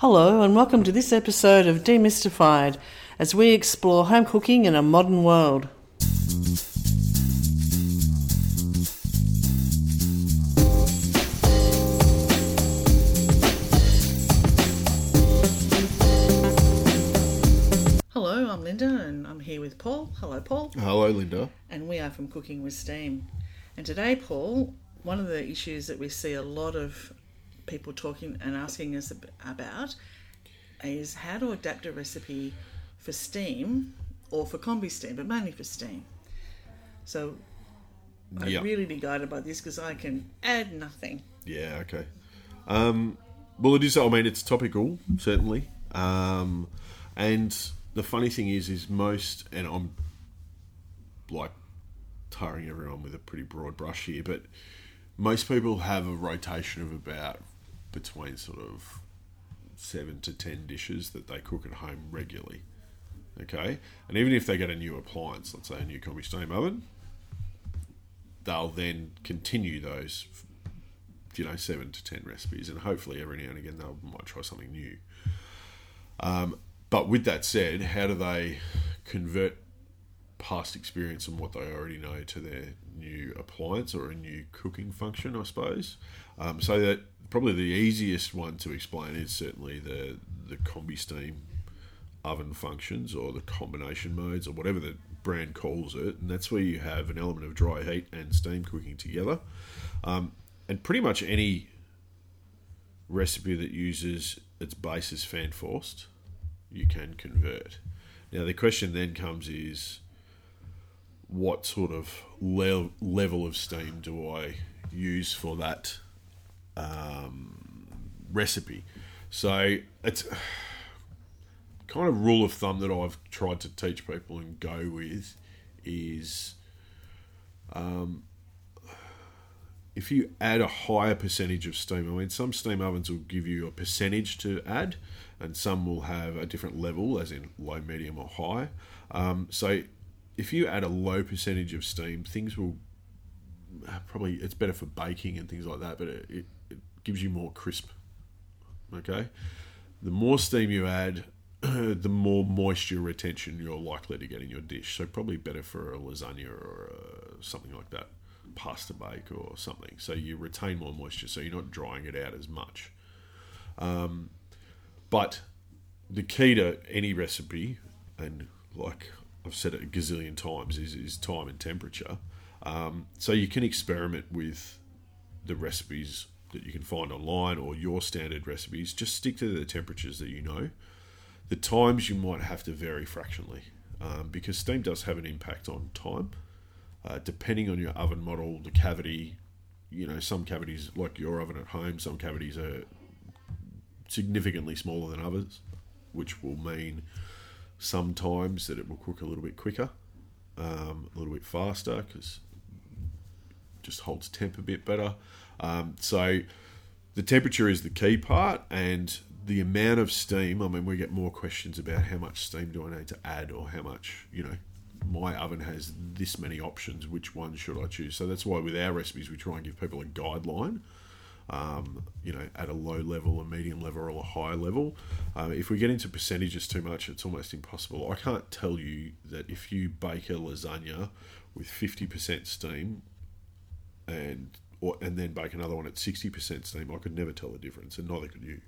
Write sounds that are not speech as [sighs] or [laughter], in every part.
Hello, and welcome to this episode of Demystified as we explore home cooking in a modern world. Hello, I'm Linda, and I'm here with Paul. Hello, Paul. Hello, Linda. And we are from Cooking with Steam. And today, Paul, one of the issues that we see a lot of people talking and asking us about is how to adapt a recipe for steam or for combi steam, but mainly for steam. So I'd Yeah. really be guided by this because I can add nothing. Yeah, okay. Um, well, it is. I mean, it's topical, certainly. Um, and the funny thing is, is most, and I'm like tarring everyone with a pretty broad brush here, but most people have a rotation of about between sort of seven to ten dishes that they cook at home regularly. Okay, and even if they get a new appliance, let's say a new combi steam oven, they'll then continue those you know seven to ten recipes, and hopefully every now and again they might try something new. Um, but with that said, how do they convert past experience and what they already know to their new appliance or a new cooking function? I suppose. Um, so that probably the easiest one to explain is certainly the the combi steam oven functions or the combination modes or whatever the brand calls it, and that's where you have an element of dry heat and steam cooking together. Um, and pretty much any recipe that uses its base as fan forced, you can convert. Now the question then comes is, what sort of le- level of steam do I use for that um, recipe? So it's kind of rule of thumb that I've tried to teach people and go with is if you add a higher percentage of steam, I mean, some steam ovens will give you a percentage to add, and some will have a different level, as in low, medium, or high. Um, so, if you add a low percentage of steam, things will probably it's better for baking and things like that, but it, it gives you more crisp. Okay, the more steam you add, [clears throat] the more moisture retention you're likely to get in your dish. So probably better for a lasagna or uh something like that, pasta bake or something. So you retain more moisture, so you're not drying it out as much. Um, but the key to any recipe, and like I've said it a gazillion times, is, is time and temperature. Um, so you can experiment with the recipes that you can find online or your standard recipes. Just stick to the temperatures that you know. The times you might have to vary fractionally um, because steam does have an impact on time. Uh, depending on your oven model, the cavity, you know, some cavities like your oven at home, some cavities are significantly smaller than others, which will mean sometimes that it will cook a little bit quicker, um, a little bit faster because just holds temp a bit better. Um, so the temperature is the key part, and the amount of steam. I mean, we get more questions about how much steam do I need to add, or how much you know. My oven has this many options. Which one should I choose? So that's why with our recipes we try and give people a guideline. Um, you know, at a low level, a medium level, or a high level. Uh, if we get into percentages too much, it's almost impossible. I can't tell you that if you bake a lasagna with fifty percent steam and or, and then bake another one at sixty percent steam, I could never tell the difference, and neither could you.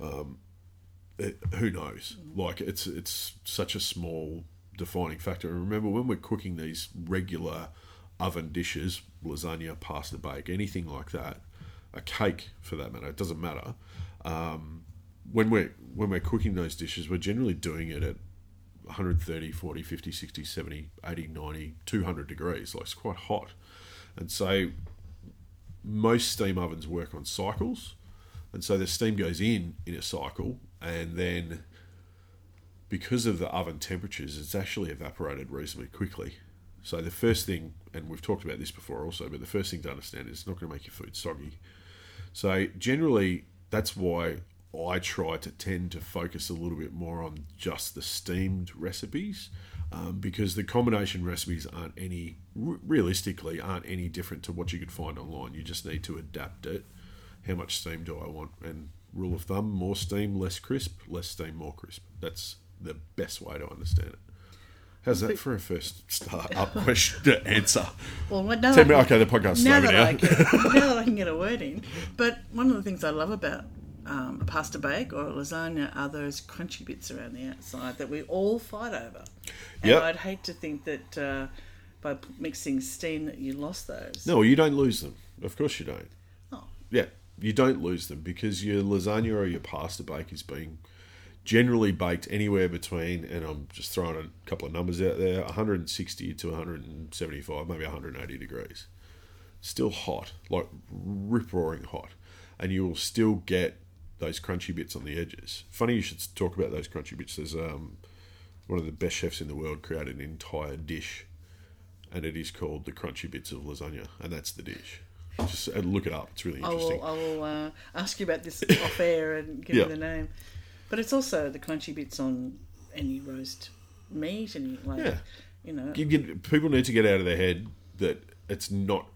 Um, it, who knows? Like it's it's such a small defining factor. And remember, when we're cooking these regular oven dishes, lasagna, pasta bake, anything like that, a cake for that matter, it doesn't matter. Um, when we're when we're cooking those dishes, we're generally doing it at 130, 40, 50, 60, 70, 80, 90, 200 degrees. Like it's quite hot. And so most steam ovens work on cycles. And so the steam goes in in a cycle and then because of the oven temperatures, it's actually evaporated reasonably quickly. So the first thing, and we've talked about this before also, but the first thing to understand is it's not going to make your food soggy. So generally, that's why I try to tend to focus a little bit more on just the steamed recipes, um, because the combination recipes aren't any realistically aren't any different to what you could find online. You just need to adapt it. How much steam do I want, and rule of thumb: more steam, less crisp; less steam, more crisp. That's the best way to understand it. How's that for a first start up [laughs] question to answer? Well, now Tell me, okay, the podcast's now over now. Can, [laughs] now that I can get a word in. [laughs] But one of the things I love about um, a pasta bake or a lasagna are those crunchy bits around the outside that we all fight over. And Yep. I'd hate to think that uh, by mixing steam that you lost those. No, you don't lose them. Of course you don't. Oh. Yeah, you don't lose them because your lasagna or your pasta bake is being generally baked anywhere between, and I'm just throwing a couple of numbers out there, 160 to 175, maybe 180 degrees. Still hot, like rip roaring hot, and you will still get those crunchy bits on the edges. Funny you should talk about those crunchy bits. There's um, one of the best chefs in the world created an entire dish and it is called the crunchy bits of lasagna, and that's the dish. Just uh, look it up; it's really I interesting. will, I will uh, ask you about this off air and give Yeah. you the name. But it's also the crunchy bits on any roast meat and like, Yeah. you know, You get- people need to get out of their head that it's not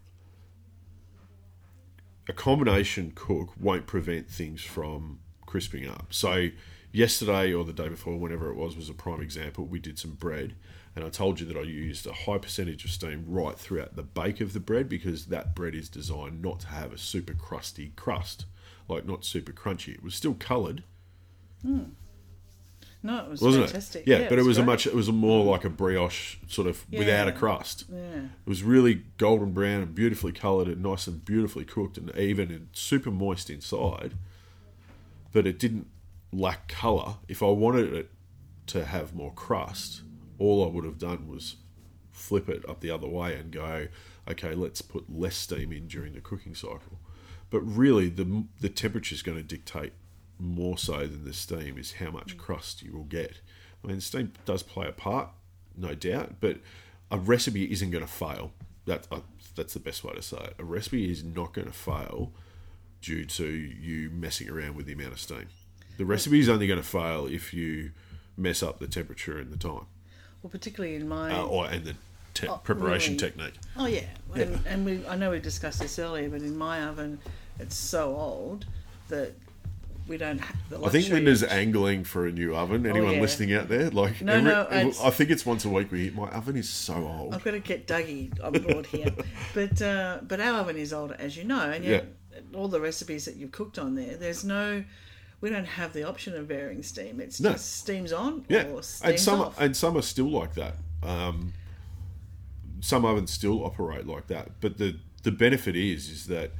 a combination cook won't prevent things from crisping up. So yesterday or the day before, whenever it was, was a prime example. We did some bread, and I told you that I used a high percentage of steam right throughout the bake of the bread because that bread is designed not to have a super crusty crust, like not super crunchy. It was still coloured, hmm. No, it was wasn't fantastic. it? Yeah, but it was a much. It was a more like a brioche sort of without a crust. Yeah. It was really golden brown and beautifully coloured and nice and beautifully cooked and even and super moist inside. But it didn't lack colour. If I wanted it to have more crust, all I would have done was flip it up the other way and go, okay, let's put less steam in during the cooking cycle. But really, the the temperature is going to dictate more so than the steam is how much crust you will get. I mean, steam does play a part, no doubt, but a recipe isn't going to fail. That uh, that's the best way to say it. A recipe is not going to fail due to you messing around with the amount of steam. The recipe is only going to fail if you mess up the temperature and the time, Well, particularly in my uh, or and the te- Oh, preparation really? technique. Oh yeah, and, and we I know we discussed this earlier, but in my oven, it's so old that we don't. Have the I think Linda's angling for a new oven. Anyone yeah. listening out there, like, No, no, it's- I think it's once a week. We eat. my oven is so old. I've got to get Dougie on board here, [laughs] but uh, but our oven is older, as you know, and yet all the recipes that you've cooked on there, there's no. We don't have the option of varying steam. It's No. just steams on Yeah, or and some off. and some are still like that. Um, some ovens still operate like that, but the the benefit is is that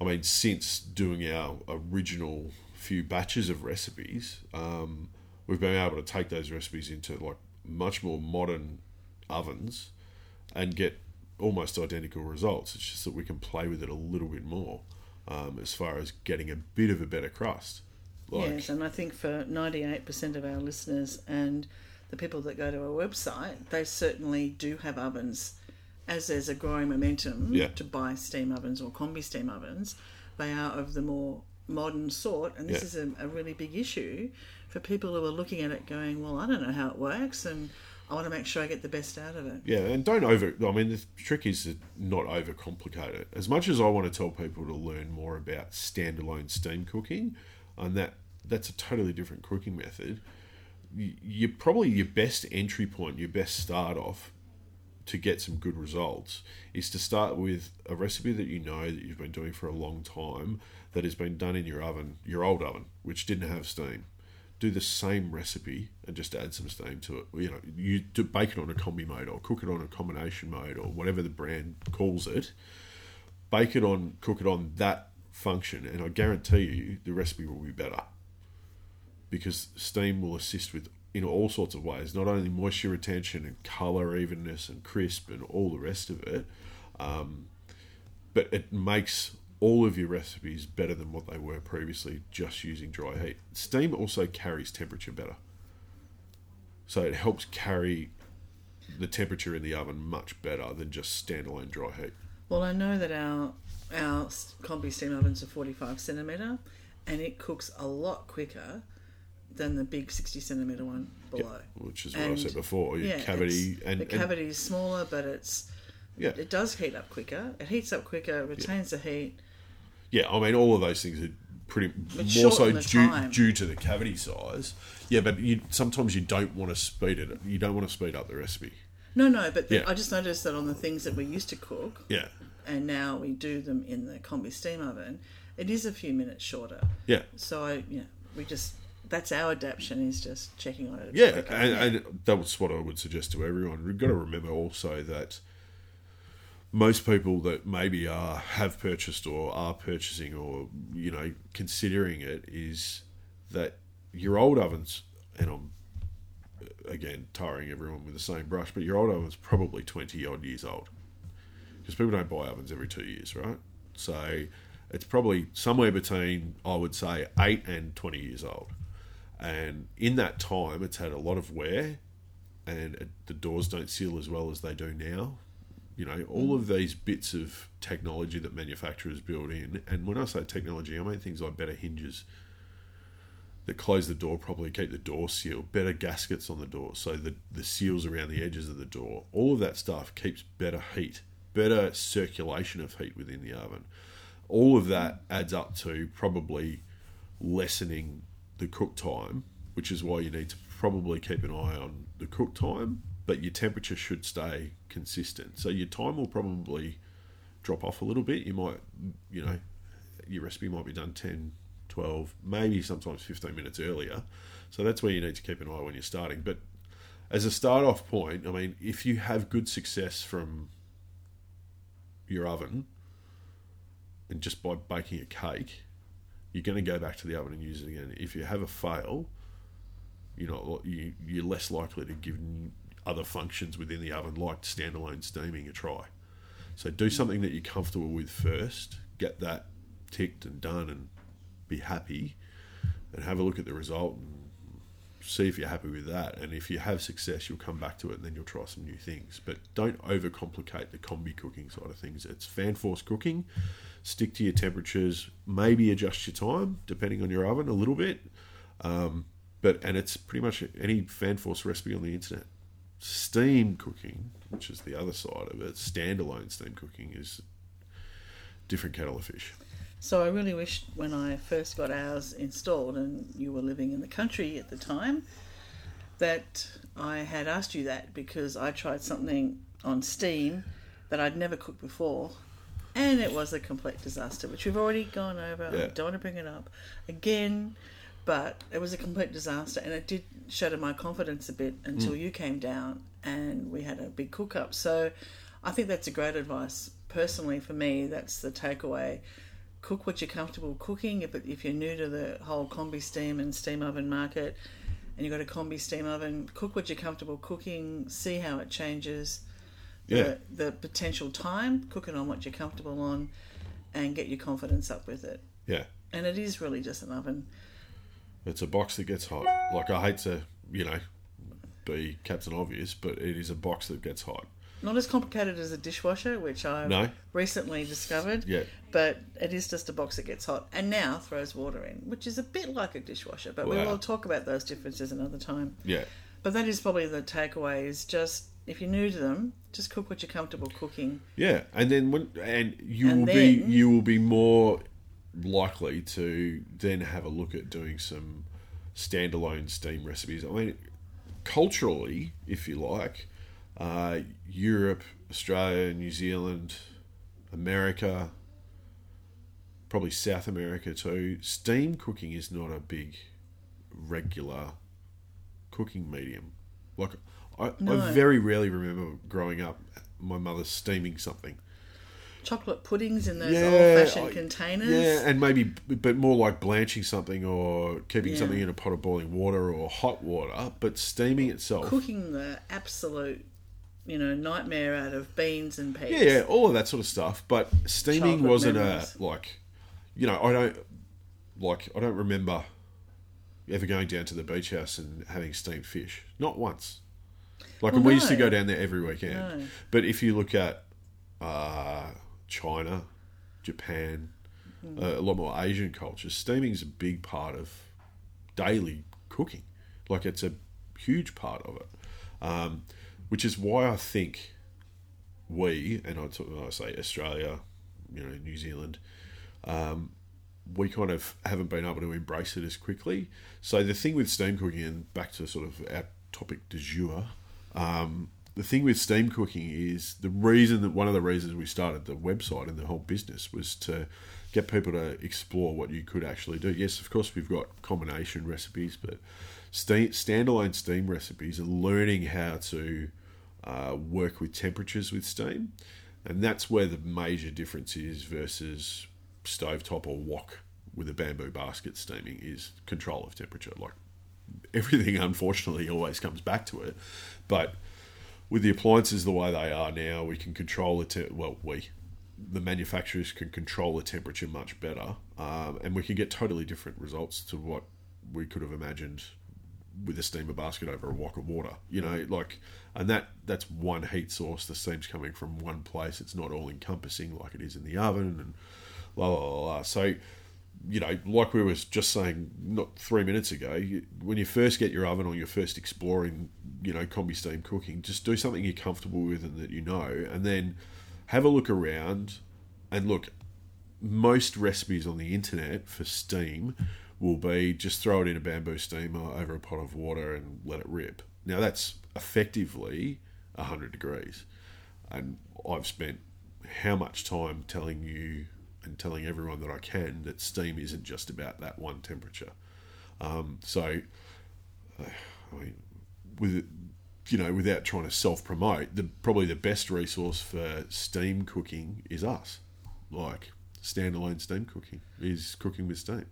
I mean, since doing our original few batches of recipes, um, we've been able to take those recipes into like much more modern ovens and get almost identical results. It's just that we can play with it a little bit more um, as far as getting a bit of a better crust. Like, Yes, and I think for 98% of our listeners and the people that go to our website, they certainly do have ovens. As there's a growing momentum Yeah. to buy steam ovens or combi steam ovens, they are of the more modern sort. And this Yeah. is a, a really big issue for people who are looking at it going, well, I don't know how it works and I want to make sure I get the best out of it. Yeah, and don't over. I mean, the trick is to not overcomplicate it. As much as I want to tell people to learn more about standalone steam cooking, and that that's a totally different cooking method. You, you probably your best entry point, your best start off to get some good results is to start with a recipe that you know that you've been doing for a long time that has been done in your oven, your old oven, which didn't have steam. Do the same recipe and just add some steam to it. You know, you do bake it on a combi mode or cook it on a combination mode or whatever the brand calls it. Bake it on, cook it on that function, and I guarantee you the recipe will be better because steam will assist with in all sorts of ways, not only moisture retention and color evenness and crisp and all the rest of it, um, but it makes all of your recipes better than what they were previously just using dry heat. Steam also carries temperature better. So it helps carry the temperature in the oven much better than just standalone dry heat. Well, I know that our our combi steam ovens are 45 centimetre and it cooks a lot quicker than the big 60 centimetre one below. Which is what I said before. Your cavity and, the and- cavity is smaller, but it's yeah, it does heat up quicker. It heats up quicker, it retains the heat. yeah. I mean, all of those things are pretty more so due, time. due to the cavity size. Yeah, but you sometimes you don't want to speed it. You don't want to speed up the recipe. No, no, but the, Yeah. I just noticed that on the things that we used to cook, Yeah, and now we do them in the combi steam oven, it is a few minutes shorter. yeah, So I, yeah, we just that's our adaptation is just checking on it. yeah. And, and that's what I would suggest to everyone. We've got to remember also that most people that maybe are have purchased or are purchasing or you know considering it is that your old ovens and I'm again tarring everyone with the same brush but your old oven's probably 20 odd years old because people don't buy ovens every two years right so it's probably somewhere between I would say 8 and 20 years old and in that time it's had a lot of wear and the doors don't seal as well as they do now. You know all of these bits of technology that manufacturers build in and when i say technology i mean things like better hinges that close the door properly keep the door sealed better gaskets on the door so the, the seals around the edges of the door all of that stuff keeps better heat better circulation of heat within the oven. All of that adds up to probably lessening the cook time which is why you need to probably keep an eye on the cook time but your temperature should stay consistent. So your time will probably drop off a little bit. You might, you know, your recipe might be done 10, 12, maybe sometimes 15 minutes earlier. So that's where you need to keep an eye when you're starting. But as a start off point, I mean, if you have good success from your oven and just by baking a cake, you're going to go back to the oven and use it again. If you have a fail, you're not you, you're less likely to give other functions within the oven like standalone steaming a try. So do something that you're comfortable with first, get that ticked and done, and be happy, and have a look at the result and see if you're happy with that. And if you have success, you'll come back to it and then you'll try some new things. But don't overcomplicate the combi cooking side of things. It's fan force cooking. Stick to your temperatures. Maybe adjust your time depending on your oven a little bit. Um, but and it's pretty much any fan force recipe on the internet. Steam cooking, which is the other side of it, standalone steam cooking is different kettle of fish. So I really wish when I first got ours installed and you were living in the country at the time that I had asked you that because I tried something on Steam that I'd never cooked before and it was a complete disaster, which we've already gone over. I don't want to bring it up again, but it was a complete disaster and it did shatter my confidence a bit until mm. you came down and we had a big cook up. So I think that's a great advice. Personally, for me, that's the takeaway cook what you're comfortable cooking. If, if you're new to the whole combi steam and steam oven market, and you've got a combi steam oven, cook what you're comfortable cooking. See how it changes. Yeah. The, the potential time, cook it on what you're comfortable on, and get your confidence up with it. Yeah. And it is really just an oven. It's a box that gets hot. Like I hate to, you know, be Captain Obvious, but it is a box that gets hot. Not as complicated as a dishwasher, which I No. recently discovered. Yeah. But it is just a box that gets hot and now throws water in, which is a bit like a dishwasher. But we will talk about those differences another time. Yeah. But that is probably the takeaway is just if you're new to them, just cook what you're comfortable cooking. Yeah, and then when and you And will be you will be more likely to then have a look at doing some standalone steam recipes. I mean, culturally, if you like, uh, Europe, Australia, New Zealand, America, probably South America too. Steam cooking is not a big regular cooking medium. Like I, No. I very rarely remember growing up my mother steaming something. Chocolate puddings in those Yeah, old-fashioned I- containers. Yeah, and maybe, but more like blanching something or keeping Yeah. something in a pot of boiling water or hot water. But steaming itself, Cooking the absolute, you know, nightmare out of beans and peas. yeah, yeah, all of that sort of stuff. But steaming Childhood wasn't memories. a like, you know, I don't like I don't remember ever going down to the beach house and having steamed fish. Not once. Like Well, we used to go down there every weekend. No. But if you look at uh, China, Japan, Hmm. uh, a lot more Asian cultures, steaming is a big part of daily cooking. Like it's a huge part of it, um, which is why I think we and I, talk, I say Australia, you know, New Zealand, um, we kind of haven't been able to embrace it as quickly. So the thing with steam cooking, and back to sort of our topic du jour, um, the thing with steam cooking is the reason that one of the reasons we started the website and the whole business was to get people to explore what you could actually do. Yes, of course, we've got combination recipes, but steam, standalone steam recipes and learning how to uh, work with temperatures with steam. And that's where the major difference is versus stovetop or wok with a bamboo basket steaming is control of temperature. Like everything, [laughs] unfortunately, always comes back to it. But with the appliances the way they are now, we can control the te- well, we the manufacturers can control the temperature much better, um, and we can get totally different results to what we could have imagined with a steamer basket over a wok of water. You know, like, and that that's one heat source. The steam's coming from one place. It's not all encompassing like it is in the oven, and la la la la. So, you know, like we was just saying not three minutes ago, you, when you first get your oven or you're first exploring, you know, combi steam cooking, just do something you're comfortable with and that you know, and then have a look around and look. Most recipes on the internet for steam will be just throw it in a bamboo steamer over a pot of water and let it rip. Now that's effectively 100 degrees. And I've spent how much time telling you and telling everyone that I can that steam isn't just about that one temperature. Um, so, I mean, with you know, without trying to self promote, the probably the best resource for steam cooking is us. Like standalone steam cooking is cooking with steam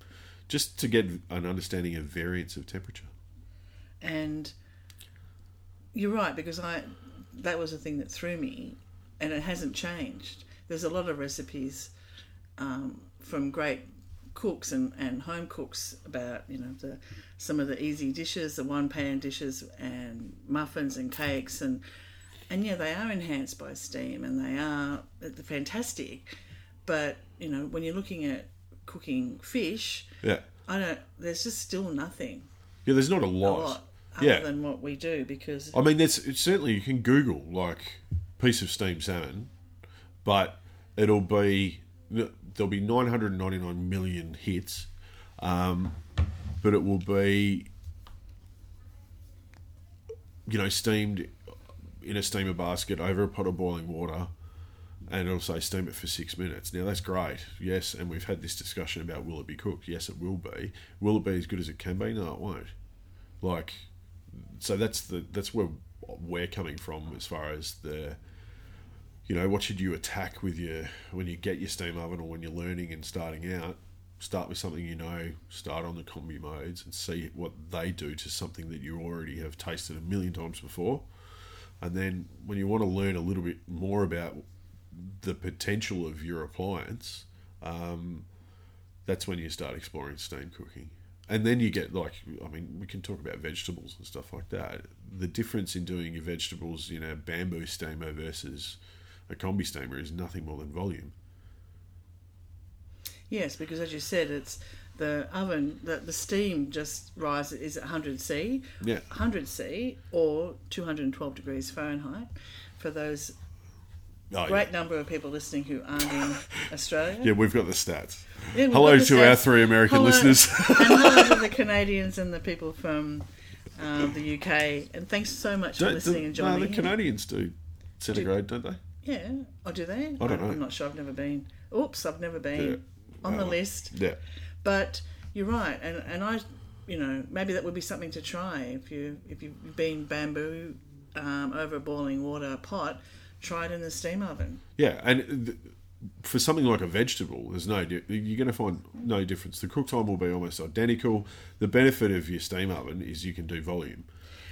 just to get an understanding of variance of temperature. And you're right because I that was the thing that threw me, and it hasn't changed. There's a lot of recipes um, from great cooks and, and home cooks about you know the some of the easy dishes, the one pan dishes, and muffins and cakes, and and yeah, they are enhanced by steam, and they are fantastic. But you know, when you're looking at cooking fish, Yeah. I don't. There's just still nothing Yeah, there's not a a lot. lot other Yeah. than what we do because I mean, that's it's certainly you can Google like piece of steamed salmon, but it'll be there'll be 999 million hits, um, but it will be you know steamed in a steamer basket over a pot of boiling water. And it'll say steam it for six minutes. Now that's great, yes. And we've had this discussion about will it be cooked? Yes, it will be. Will it be as good as it can be? No, it won't. Like, so that's the that's where we're coming from as far as the you know what should you attack with your when you get your steam oven or when you're learning and starting out start with something you know start on the combi modes and see what they do to something that you already have tasted a million times before and then when you want to learn a little bit more about the potential of your appliance um, that's when you start exploring steam cooking. And then you get like, I mean, we can talk about vegetables and stuff like that. The difference in doing your vegetables in a bamboo steamer versus a combi steamer is nothing more than volume. yes, because as you said, it's the oven that the steam just rises is at 100 C, Yeah. 100 C or 212 degrees Fahrenheit. For those Oh, great yeah. number of people listening who aren't in [laughs] Australia, yeah, we've got the stats. Yeah, Hello got to the our three American Hello- listeners. and hello to the Canadians and the people from um, the UK. And thanks so much for Don't- listening and the, no, joining. the Canadians do centigrade, don't they? Yeah, oh, do they? I don't know. I'm not sure. I've never been. Oops, I've never been Yeah. on the list. Yeah. But you're right, and and I, you know, maybe that would be something to try if you if you've been bamboo um, over a boiling water pot. Try it in the steam oven. Yeah, and th- for something like a vegetable, there's no di- you're going to find no difference. The cook time will be almost identical. The benefit of your steam oven is you can do volume,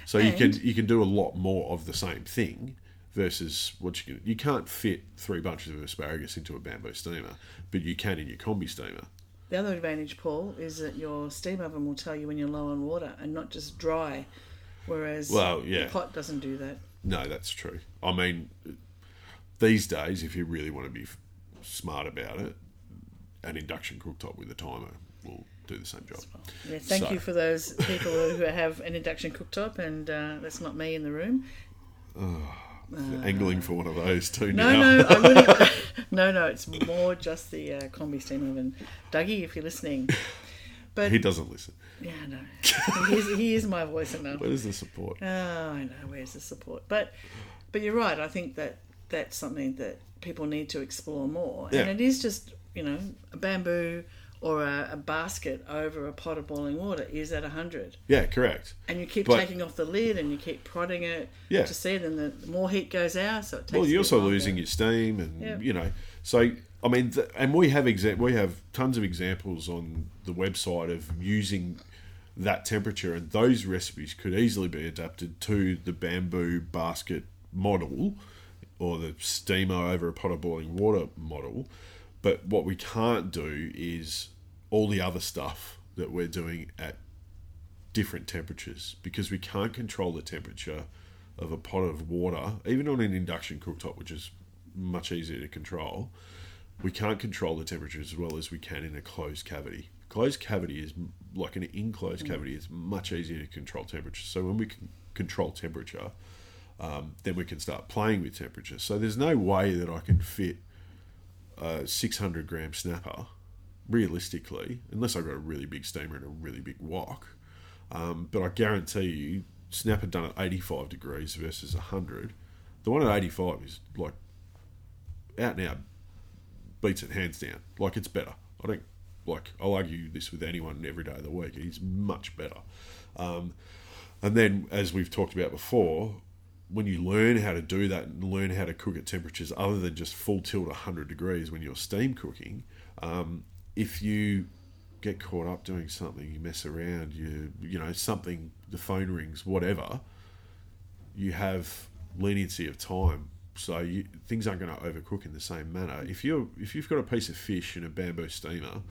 so you can you can do a lot more of the same thing versus what you can. You can't fit three bunches of asparagus into a bamboo steamer, but you can in your combi steamer. The other advantage, Paul, is that your steam oven will tell you when you're low on water and not just dry. Whereas Well, yeah. the pot doesn't do that. No, that's true. I mean, these days, if you really want to be smart about it, an induction cooktop with a timer will do the same job. Yeah, thank So- you for those people who have an induction cooktop, and uh, that's not me in the room. [sighs] Uh, angling for one of those too. No, now. no, I [laughs] wouldn't. [laughs] no, no, it's more just the uh, combi steam oven. Dougie, if you're listening. But he doesn't listen. yeah, no, he is, he is my voice enough. Where is the support? Oh, I know. Where's the support? But, but you're right. I think that that's something that people need to explore more. Yeah. And it is just you know a bamboo or a, a basket over a pot of boiling water is at hundred, Yeah, correct. and you keep But- taking off the lid and you keep prodding it Yeah. to see it, and the more heat goes out, so it takes. Well, you're also longer. losing your steam, and Yeah. you know. So I mean, th- and we have exa- we have tons of examples on the website of using that temperature, and those recipes could easily be adapted to the bamboo basket model or the steamer over a pot of boiling water model. But what we can't do is all the other stuff that we're doing at different temperatures because we can't control the temperature of a pot of water, even on an induction cooktop, which is much easier to control. We can't control the temperature as well as we can in a closed cavity. Closed cavity is like an enclosed cavity is much easier to control temperature. So when we can control temperature, um, then we can start playing with temperature. So there's no way that I can fit a 600 gram snapper realistically, unless I've got a really big steamer and a really big wok. Um, but I guarantee you, snapper done at 85 degrees versus 100, the one at 85 is like out and out beats it hands down. Like it's better. I think. Like I'll argue this with anyone every day of the week. It's much better. Um, and then, as we've talked about before, when you learn how to do that and learn how to cook at temperatures other than just full tilt 100 degrees when you're steam cooking, um, if you get caught up doing something, you mess around, you you know something, the phone rings, whatever, you have leniency of time, so you, things aren't going to overcook in the same manner. If you if you've got a piece of fish in a bamboo steamer,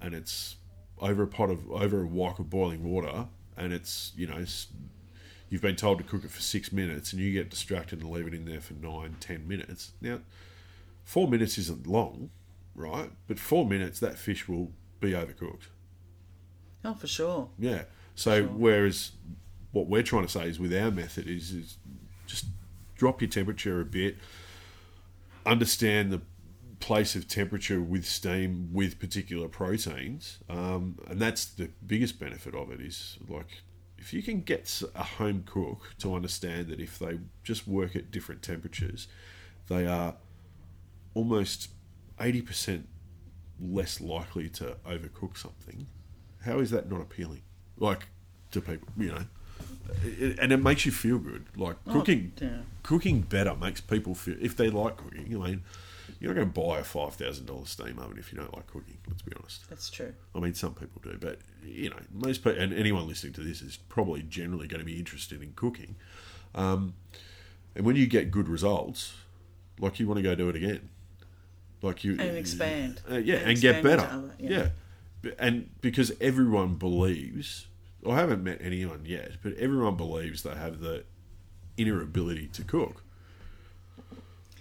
and it's over a pot of over a wok of boiling water, and it's you know you've been told to cook it for six minutes, and you get distracted and leave it in there for nine ten minutes. Now, four minutes isn't long, right? But four minutes that fish will be overcooked. Oh, for sure. Yeah. So whereas what we're trying to say is with our method is is just drop your temperature a bit, understand the place of temperature with steam with particular proteins, um, and that's the biggest benefit of it is like if you can get a home cook to understand that if they just work at different temperatures, they are almost eighty percent less likely to overcook something. How is that not appealing? Like to people, you know, It- and it makes you feel good. Like oh, cooking, yeah. cooking better makes people feel if they like cooking. I mean, you're not going to buy a five thousand dollars steam oven if you don't like cooking. Let's be honest. That's true. I mean, some people do, but you know, most people and anyone listening to this is probably generally going to be interested in cooking. Um, and when you get good results, like you want to go do it again, like you And expand. uh, yeah, And and, get expand into better, other- yeah. yeah. And because everyone believes, I haven't met anyone yet, but everyone believes they have the inner ability to cook.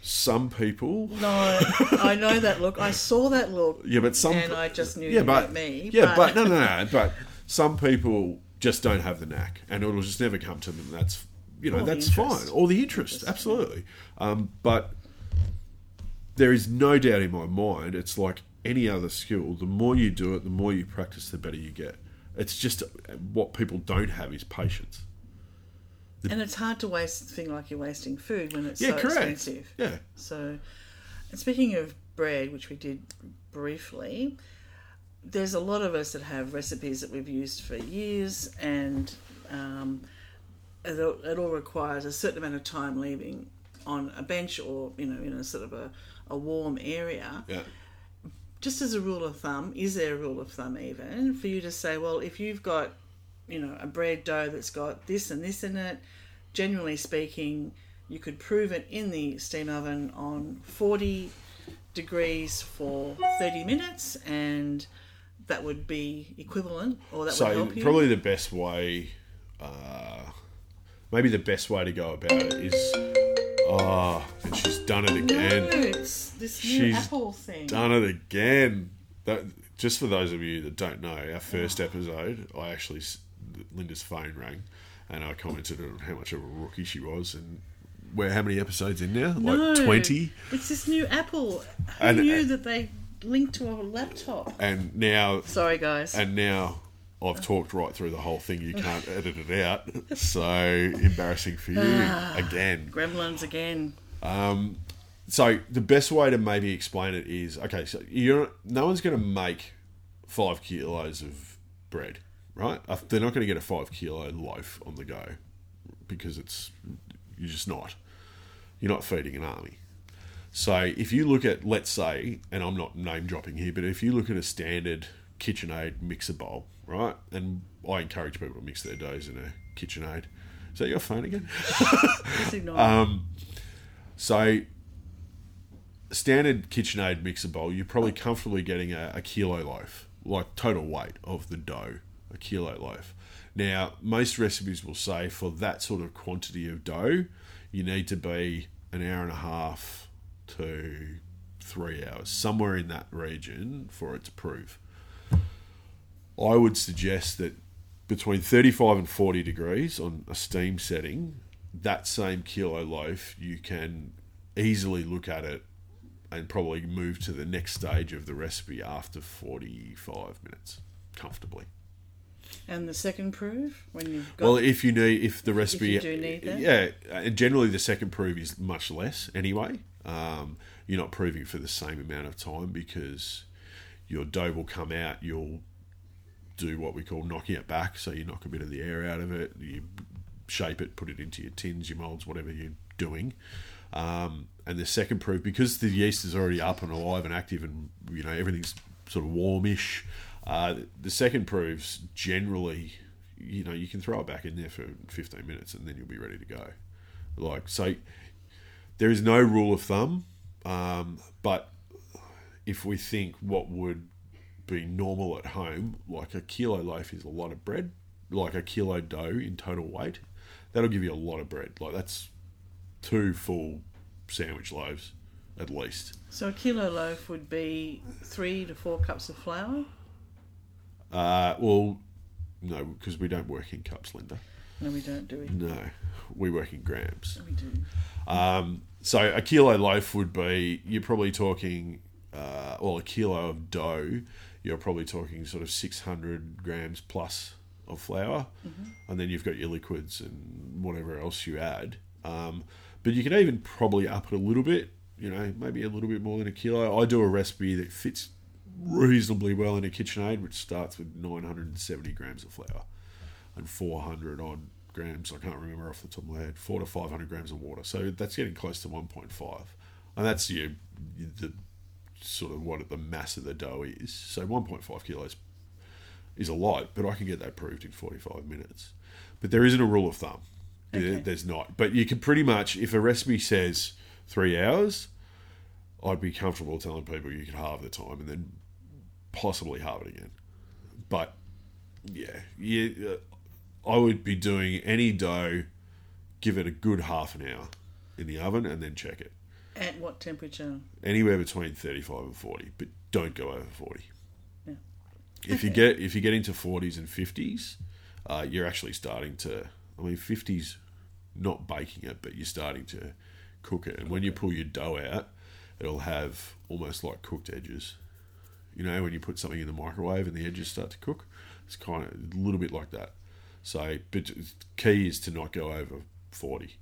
Some people No, I know that look. I saw that look. yeah, but some And I just knew yeah, but me, yeah, but- but, no, no, no. [laughs] But some people just don't have the knack, and it'll just never come to them. That's you know Or that's fine, or the interest, absolutely. Um, but there is no doubt in my mind. It's like any other skill. The more you do it, the more you practice, the better you get. It's just what people don't have is patience. And it's hard to waste a thing like you're wasting food when it's Yeah, so correct. expensive. Yeah, So, and speaking of bread, which we did briefly, there's a lot of us that have recipes that we've used for years, and um, it, all, it all requires a certain amount of time leaving on a bench or you know in a sort of a, a warm area. yeah. Just as a rule of thumb, is there a rule of thumb even for you to say, well, if you've got you know a bread dough that's got this and this in it, generally speaking, you could prove it in the steam oven on 40 degrees for 30 minutes and that would be equivalent or that would help you probably the best way, uh, maybe the best way to go about it is, oh, and she's done it no, again. it's this new She's apple thing Done it again. That just for those of you that don't know, our first episode, I actually Linda's phone rang, and I commented on how much of a rookie she was, and we're how many episodes in now? No, Like twenty, It's this new Apple. Who And- knew that they linked to a laptop? and now Sorry, guys. and now I've talked right through the whole thing. You can't [laughs] edit it out. So embarrassing for you again. Gremlins again. Um, So the best way to maybe explain it is okay. So you're no one's going to make five kilos of bread, right? Uh, They're not going to get a five kilo loaf on the go because it's you're just not. You're not feeding an army. So if you look at, let's say, and I'm not name dropping here, but if you look at a standard KitchenAid mixer bowl, right? And I encourage people to mix their doughs in a KitchenAid. Is that your phone again? [laughs] Um, So, standard KitchenAid mixer bowl, you're probably comfortably getting a, a kilo loaf, like total weight of the dough, a kilo loaf. Now, most recipes will say for that sort of quantity of dough, you need to be an hour and a half to three hours, somewhere in that region for it to prove. I would suggest that between 35 and 40 degrees on a steam setting, that same kilo loaf, you can easily look at it and probably move to the next stage of the recipe after 45 minutes comfortably. And the second proof when you've got Well, if you need, if the recipe, you do need that? yeah, and generally the second proof is much less anyway. Um, you're not proving for the same amount of time because your dough will come out. You'll do what we call knocking it back, so you knock a bit of the air out of it. You shape it, put it into your tins, your molds, whatever you're doing. Um, and the second proof, because the yeast is already up and alive and active, and you know everything's sort of warmish. Uh, the second proves generally, you know, you can throw it back in there for 15 minutes and then you'll be ready to go. Like so, there is no rule of thumb, um, but if we think what would be normal at home, like a kilo loaf is a lot of bread, like a kilo dough in total weight, that'll give you a lot of bread. Like that's two full sandwich loaves at least. so a kilo loaf would be three to four cups of flour. Uh, well, no, because we don't work in cups, Linda. No, we don't do it. No, we work in grams. We do. Um, so a kilo loaf would be you're probably talking, uh, well, a kilo of dough. You're probably talking sort of 600 grams plus of flour, and then you've got your liquids and whatever else you add. Um, but you can even probably up it a little bit. You know, maybe a little bit more than a kilo. I do a recipe that fits reasonably well in a KitchenAid, which starts with 970 grams of flour and 400 odd grams. I can't remember off the top of my head. Four to 500 grams of water. So that's getting close to 1.5, and that's your the sort of what the mass of the dough is. So 1.5 kilos is a lot, but I can get that proved in 45 minutes. But there isn't a rule of thumb. Okay. There's not. But you can pretty much, if a recipe says three hours, I'd be comfortable telling people you could halve the time and then possibly it again. But yeah, yeah, uh, I would be doing any dough, give it a good half an hour in the oven and then check it. At what temperature? Anywhere between 35 and 40, but don't go over 40. Yeah. If you get if you get into 40s and 50s, uh, you're actually starting to. I mean, 50s, not baking it, but you're starting to cook it. And when you pull your dough out, it'll have almost like cooked edges. You know, when you put something in the microwave and the edges start to cook, it's kind of a little bit like that. So, but key is to not go over 40.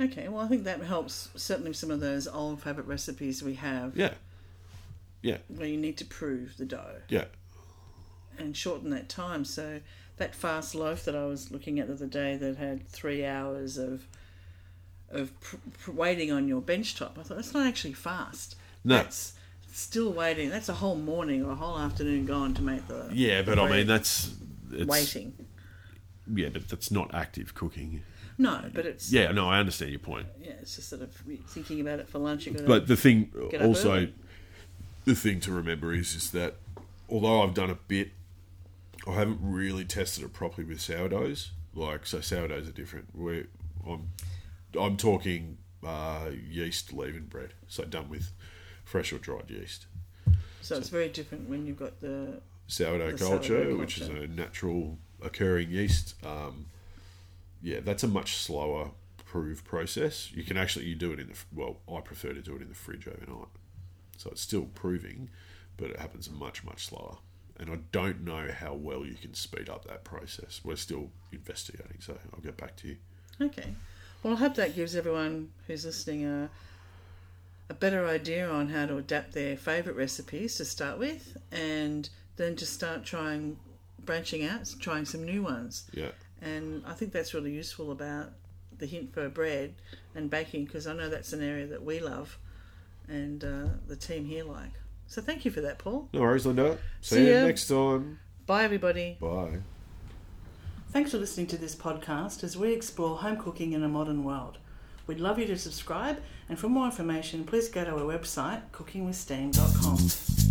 Okay, well, I think that helps. Certainly, some of those old favourite recipes we have Yeah, yeah, where you need to prove the dough yeah. and shorten that time. So that fast loaf that I was looking at the other day that had three hours of of pr- pr- waiting on your bench top, I thought that's not actually fast. No. That's still waiting. That's a whole morning or a whole afternoon gone to make the Yeah, but I mean, that's. It's, waiting. Yeah, but that's not active cooking. No, but it's Yeah, no, I understand your point. yeah, it's just sort of thinking about it for lunch. But the thing also, early. the thing to remember is is that although I've done a bit, I haven't really tested it properly with sourdoughs. Like so, sourdoughs are different. Where I'm, I'm talking uh, yeast leavened bread, so done with fresh or dried yeast. so it's very different when you've got the Sourdough The culture, sourdough which is a natural occurring yeast. Um, yeah, that's a much slower improve process. You can actually you do it in the well. I prefer to do it in the fridge overnight, so it's still proving, but it happens much much slower. And I don't know how well you can speed up that process. We're still investigating, so I'll get back to you. Okay. Well, I hope that gives everyone who's listening a, a better idea on how to adapt their favourite recipes to start with and then to start trying, branching out, trying some new ones. Yeah. And I think that's really useful about the hint for bread and baking because I know that's an area that we love and uh, the team here like. So thank you for that, Paul. No worries, Linda. See, See you ya. next time. Bye, everybody. Bye. Thanks for listening to this podcast as we explore home cooking in a modern world. We'd love you to subscribe, and for more information, please go to our website, cookingwithsteam.com.